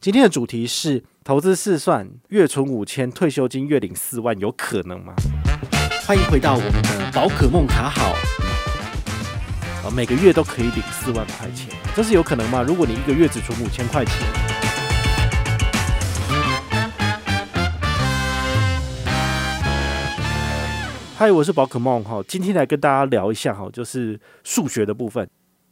今天的主题是投资试算，月存五千，退休金月领四万，有可能吗？欢迎回到我们的宝可梦卡好，每个月都可以领四万块钱，这是有可能吗？如果你一个月只存五千块钱，嗨，我是宝可梦哈，今天来跟大家聊一下哈，就是数学的部分。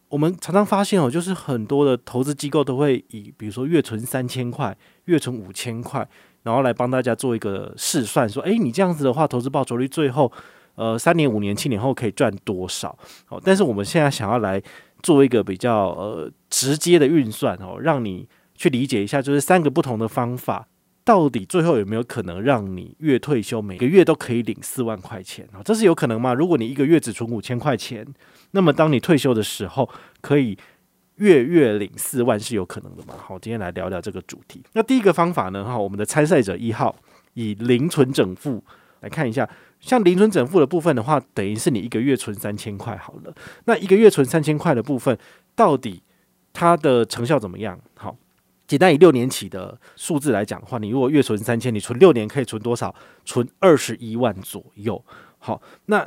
我们常常发现哦，就是很多的投资机构都会以，比如说月存三千块、月存五千块，然后来帮大家做一个试算，说，诶，你这样子的话，投资报酬率最后，呃，三年、五年、七年后可以赚多少？哦，但是我们现在想要来做一个比较呃直接的运算哦，让你去理解一下，就是三个不同的方法。到底最后有没有可能让你月退休每个月都可以领四万块钱啊？这是有可能吗？如果你一个月只存五千块钱，那么当你退休的时候，可以月月领四万是有可能的吗？好，今天来聊聊这个主题。那第一个方法呢？哈，我们的参赛者一号以零存整付来看一下，像零存整付的部分的话，等于是你一个月存三千块好了。那一个月存三千块的部分，到底它的成效怎么样？好。简单以六年起的数字来讲的话，你如果月存三千，你存六年可以存多少？存二十一万左右。好，那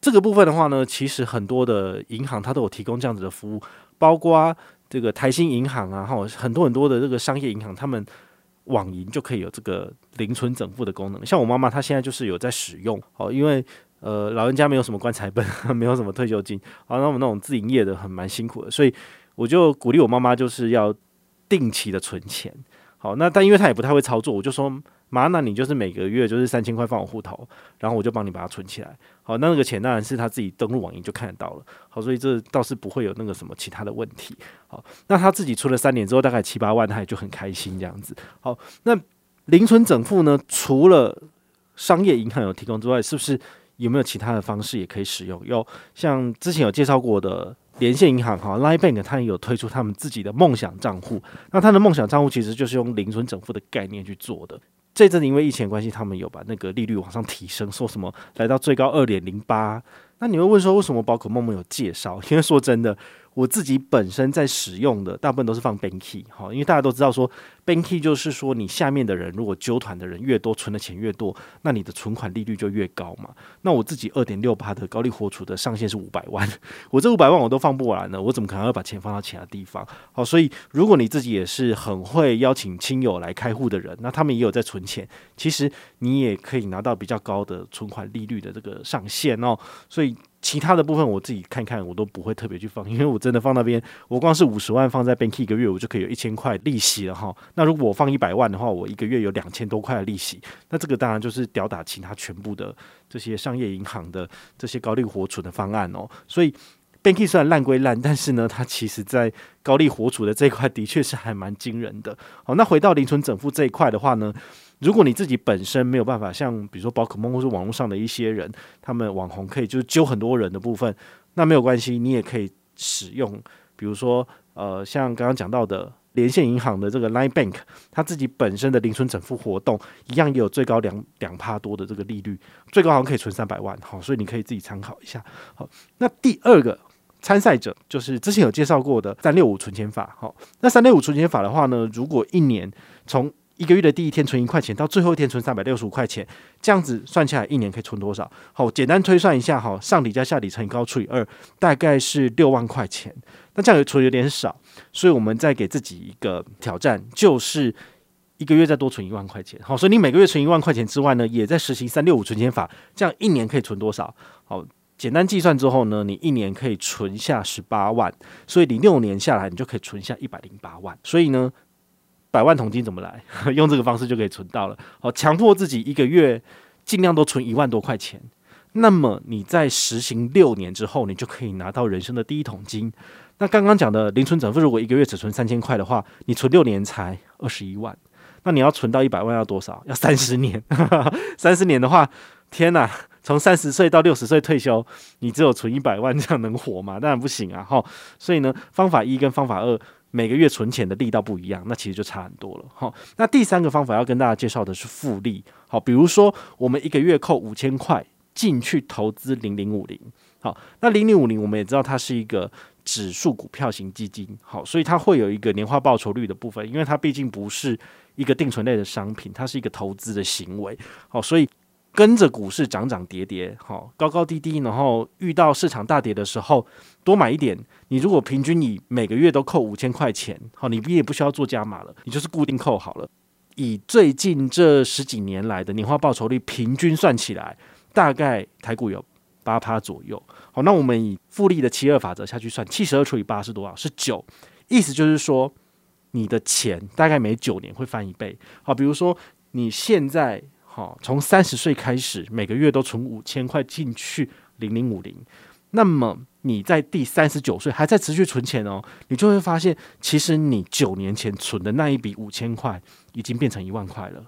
这个部分的话呢，其实很多的银行它都有提供这样子的服务，包括这个台新银行啊，哈，很多很多的这个商业银行，他们网银就可以有这个零存整付的功能。像我妈妈她现在就是有在使用，哦，因为呃老人家没有什么棺材本，没有什么退休金，啊，那我们那种自营业的很蛮辛苦的，所以我就鼓励我妈妈就是要。定期的存钱，好，那但因为他也不太会操作，我就说妈，那你就是每个月就是三千块放我户头，然后我就帮你把它存起来，好，那那个钱当然是他自己登录网银就看得到了，好，所以这倒是不会有那个什么其他的问题，好，那他自己存了三年之后，大概七八万，他也就很开心这样子，好，那零存整付呢，除了商业银行有提供之外，是不是有没有其他的方式也可以使用？有像之前有介绍过的。连线银行哈，Line Bank 它也有推出他们自己的梦想账户。那它的梦想账户其实就是用零存整付的概念去做的。这阵因为疫情关系，他们有把那个利率往上提升，说什么来到最高二点零八。那你会问说，为什么宝可梦没有介绍？因为说真的。我自己本身在使用的大部分都是放 Banky 哈，因为大家都知道说 Banky 就是说你下面的人如果揪团的人越多，存的钱越多，那你的存款利率就越高嘛。那我自己二点六八的高利活储的上限是五百万，我这五百万我都放不完呢，我怎么可能要把钱放到其他地方？好，所以如果你自己也是很会邀请亲友来开户的人，那他们也有在存钱，其实你也可以拿到比较高的存款利率的这个上限哦，所以。其他的部分我自己看看，我都不会特别去放，因为我真的放那边，我光是五十万放在 Banky 一个月，我就可以有一千块利息了哈。那如果我放一百万的话，我一个月有两千多块的利息，那这个当然就是吊打其他全部的这些商业银行的这些高利活存的方案哦。所以 Banky 虽然烂归烂，但是呢，它其实在高利活储的这一块的确是还蛮惊人的。好，那回到零存整付这一块的话呢？如果你自己本身没有办法，像比如说宝可梦或是网络上的一些人，他们网红可以就是揪很多人的部分，那没有关系，你也可以使用，比如说呃，像刚刚讲到的连线银行的这个 Line Bank，它自己本身的零存整付活动一样也有最高两两趴多的这个利率，最高好像可以存三百万，好，所以你可以自己参考一下。好，那第二个参赛者就是之前有介绍过的三六五存钱法，好，那三六五存钱法的话呢，如果一年从一个月的第一天存一块钱，到最后一天存三百六十五块钱，这样子算起来一年可以存多少？好，简单推算一下哈，上底加下底乘以高除以二，大概是六万块钱。那这样存有点少，所以我们再给自己一个挑战，就是一个月再多存一万块钱。好，所以你每个月存一万块钱之外呢，也在实行三六五存钱法，这样一年可以存多少？好，简单计算之后呢，你一年可以存下十八万，所以你六年下来，你就可以存下一百零八万。所以呢。百万桶金怎么来？用这个方式就可以存到了。好，强迫自己一个月尽量都存一万多块钱，那么你在实行六年之后，你就可以拿到人生的第一桶金。那刚刚讲的零存整付，如果一个月只存三千块的话，你存六年才二十一万。那你要存到一百万要多少？要三十年。三十年的话，天哪！从三十岁到六十岁退休，你只有存一百万，这样能活吗？当然不行啊！哈，所以呢，方法一跟方法二。每个月存钱的力道不一样，那其实就差很多了。好，那第三个方法要跟大家介绍的是复利。好，比如说我们一个月扣五千块进去投资零零五零。好，那零零五零我们也知道它是一个指数股票型基金，好，所以它会有一个年化报酬率的部分，因为它毕竟不是一个定存类的商品，它是一个投资的行为，好，所以跟着股市涨涨跌跌，好，高高低低，然后遇到市场大跌的时候多买一点。你如果平均你每个月都扣五千块钱，好，你也不需要做加码了，你就是固定扣好了。以最近这十几年来的年化报酬率平均算起来，大概台股有八趴左右。好，那我们以复利的七二法则下去算，七十二除以八是多少？是九。意思就是说，你的钱大概每九年会翻一倍。好，比如说你现在好从三十岁开始，每个月都存五千块进去零零五零，那么你在第三十九岁还在持续存钱哦，你就会发现，其实你九年前存的那一笔五千块已经变成一万块了。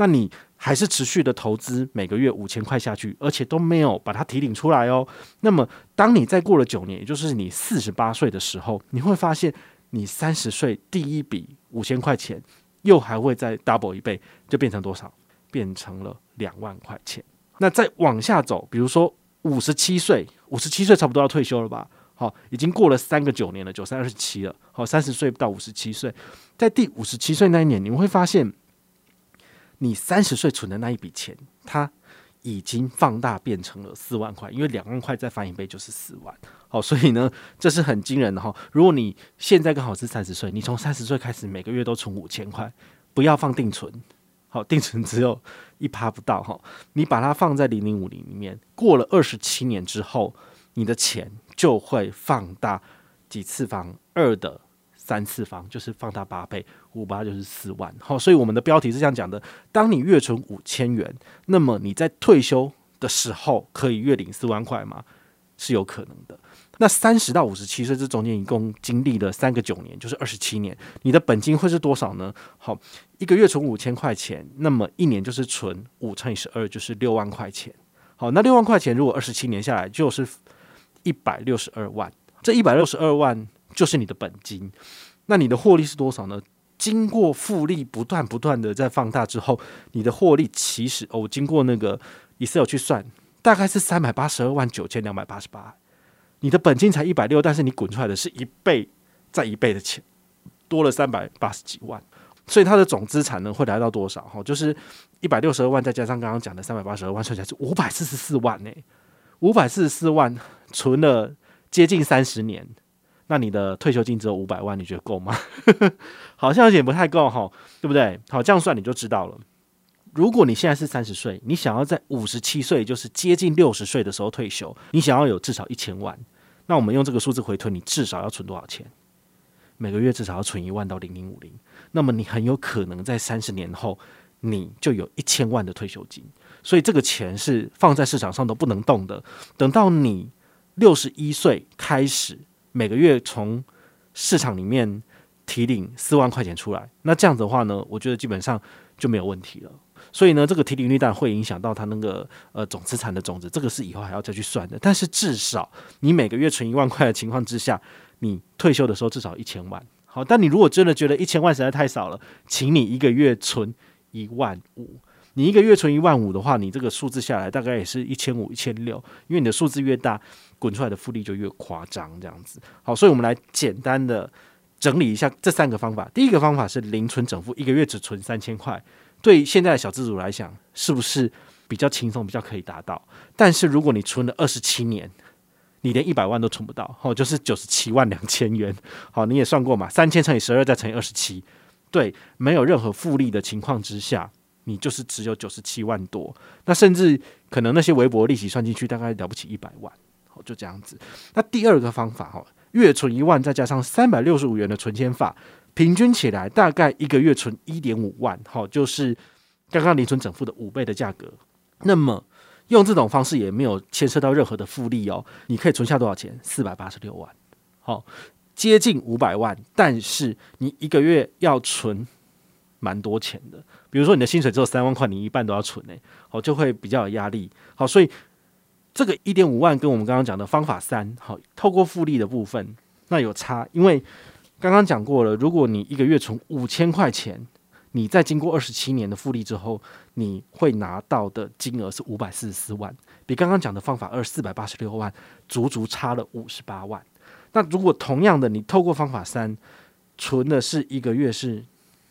那你还是持续的投资，每个月五千块下去，而且都没有把它提领出来哦。那么，当你再过了九年，也就是你四十八岁的时候，你会发现，你三十岁第一笔五千块钱，又还会再 double 一倍，就变成多少？变成了两万块钱。那再往下走，比如说五十七岁，五十七岁差不多要退休了吧？好，已经过了三个九年了，九三二十七了。好，三十岁到五十七岁，在第五十七岁那一年，你会发现。你三十岁存的那一笔钱，它已经放大变成了四万块，因为两万块再翻一倍就是四万。好，所以呢，这是很惊人的哈。如果你现在刚好是三十岁，你从三十岁开始每个月都存五千块，不要放定存，好，定存只有一趴不到哈。你把它放在零零五零里面，过了二十七年之后，你的钱就会放大几次方二的。三次方就是放大八倍，五八就是四万。好，所以我们的标题是这样讲的：当你月存五千元，那么你在退休的时候可以月领四万块吗？是有可能的。那三十到五十七岁这中间一共经历了三个九年，就是二十七年，你的本金会是多少呢？好，一个月存五千块钱，那么一年就是存五乘以十二，就是六万块钱。好，那六万块钱如果二十七年下来就是一百六十二万，这一百六十二万。就是你的本金，那你的获利是多少呢？经过复利不断不断的在放大之后，你的获利其实哦，经过那个 Excel 去算，大概是三百八十二万九千两百八十八。你的本金才一百六，但是你滚出来的是一倍再一倍的钱，多了三百八十几万。所以它的总资产呢会来到多少？哈，就是一百六十二万，再加上刚刚讲的三百八十二万，算起来是五百四十四万呢。五百四十四万存了接近三十年。那你的退休金只有五百万，你觉得够吗？好像有点不太够哈，对不对？好，这样算你就知道了。如果你现在是三十岁，你想要在五十七岁，就是接近六十岁的时候退休，你想要有至少一千万，那我们用这个数字回推，你至少要存多少钱？每个月至少要存一万到零零五零，那么你很有可能在三十年后，你就有一千万的退休金。所以这个钱是放在市场上都不能动的。等到你六十一岁开始。每个月从市场里面提领四万块钱出来，那这样子的话呢，我觉得基本上就没有问题了。所以呢，这个提领率当然会影响到它那个呃总资产的总值，这个是以后还要再去算的。但是至少你每个月存一万块的情况之下，你退休的时候至少一千万。好，但你如果真的觉得一千万实在太少了，请你一个月存一万五。你一个月存一万五的话，你这个数字下来大概也是一千五、一千六，因为你的数字越大，滚出来的复利就越夸张，这样子。好，所以我们来简单的整理一下这三个方法。第一个方法是零存整付，一个月只存三千块，对现在的小资族来讲，是不是比较轻松，比较可以达到？但是如果你存了二十七年，你连一百万都存不到，好，就是九十七万两千元。好，你也算过嘛？三千乘以十二再乘以二十七，对，没有任何复利的情况之下。你就是只有九十七万多，那甚至可能那些微薄利息算进去，大概了不起一百万，就这样子。那第二个方法哈，月存一万，再加上三百六十五元的存钱法，平均起来大概一个月存一点五万，好，就是刚刚零存整付的五倍的价格。那么用这种方式也没有牵涉到任何的复利哦，你可以存下多少钱？四百八十六万，好，接近五百万，但是你一个月要存。蛮多钱的，比如说你的薪水只有三万块，你一半都要存诶，好，就会比较有压力。好，所以这个一点五万跟我们刚刚讲的方法三，好，透过复利的部分那有差，因为刚刚讲过了，如果你一个月存五千块钱，你在经过二十七年的复利之后，你会拿到的金额是五百四十四万，比刚刚讲的方法二四百八十六万，足足差了五十八万。那如果同样的，你透过方法三存的是一个月是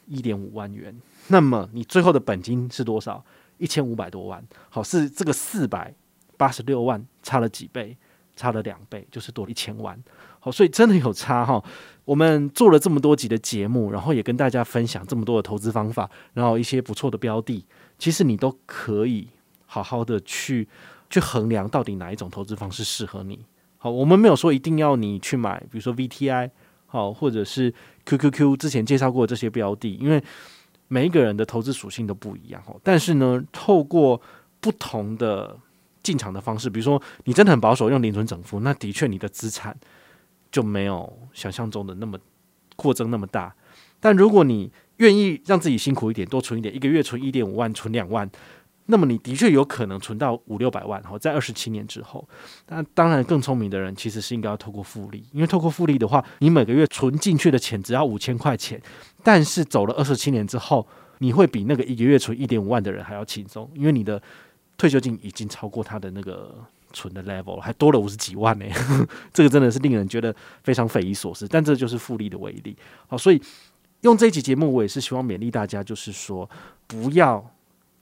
一点五万元，那么你最后的本金是多少？一千五百多万。好，是这个四百八十六万差了几倍？差了两倍，就是多了一千万。好，所以真的有差哈。我们做了这么多集的节目，然后也跟大家分享这么多的投资方法，然后一些不错的标的，其实你都可以好好的去去衡量，到底哪一种投资方式适合你。好，我们没有说一定要你去买，比如说 VTI，好，或者是 QQQ 之前介绍过这些标的，因为每一个人的投资属性都不一样。哈但是呢，透过不同的进场的方式，比如说你真的很保守，用零存整付，那的确你的资产就没有想象中的那么扩增那么大。但如果你愿意让自己辛苦一点，多存一点，一个月存一点五万，存两万。那么你的确有可能存到五六百万，好，在二十七年之后。那当然，更聪明的人其实是应该要透过复利，因为透过复利的话，你每个月存进去的钱只要五千块钱，但是走了二十七年之后，你会比那个一个月存一点五万的人还要轻松，因为你的退休金已经超过他的那个存的 level，还多了五十几万呢。这个真的是令人觉得非常匪夷所思，但这就是复利的威力。好，所以用这一期节目，我也是希望勉励大家，就是说不要。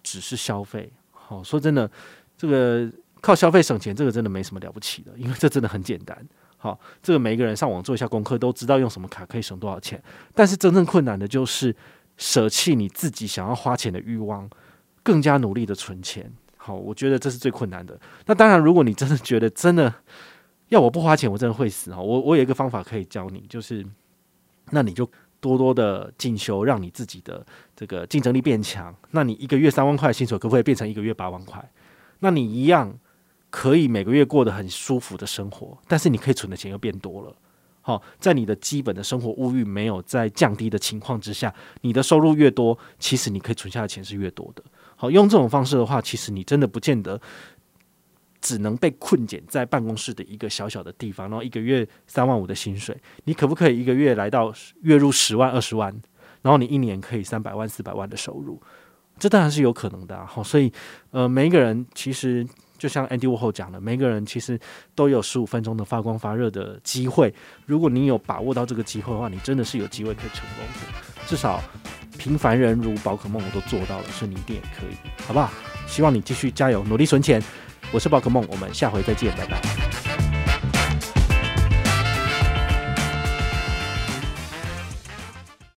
只是消费，好，说真的，这个靠消费省钱，这个真的没什么了不起的，因为这真的很简单。好，这个每一个人上网做一下功课，都知道用什么卡可以省多少钱。但是真正困难的就是舍弃你自己想要花钱的欲望，更加努力的存钱。好，我觉得这是最困难的。那当然，如果你真的觉得真的要我不花钱，我真的会死啊！我我有一个方法可以教你，就是那你就。多多的进修，让你自己的这个竞争力变强。那你一个月三万块薪水，可不可以变成一个月八万块？那你一样可以每个月过得很舒服的生活，但是你可以存的钱又变多了。好，在你的基本的生活物欲没有在降低的情况之下，你的收入越多，其实你可以存下的钱是越多的。好，用这种方式的话，其实你真的不见得。只能被困减在办公室的一个小小的地方，然后一个月三万五的薪水，你可不可以一个月来到月入十万、二十万，然后你一年可以三百万、四百万的收入？这当然是有可能的。好，所以呃，每一个人其实就像 Andy Warhol 讲的，每个人其实都有十五分钟的发光发热的机会。如果你有把握到这个机会的话，你真的是有机会可以成功的。至少平凡人如宝可梦我都做到了，所以你一定也可以，好不好？希望你继续加油，努力存钱。我是宝可梦，我们下回再见，拜拜。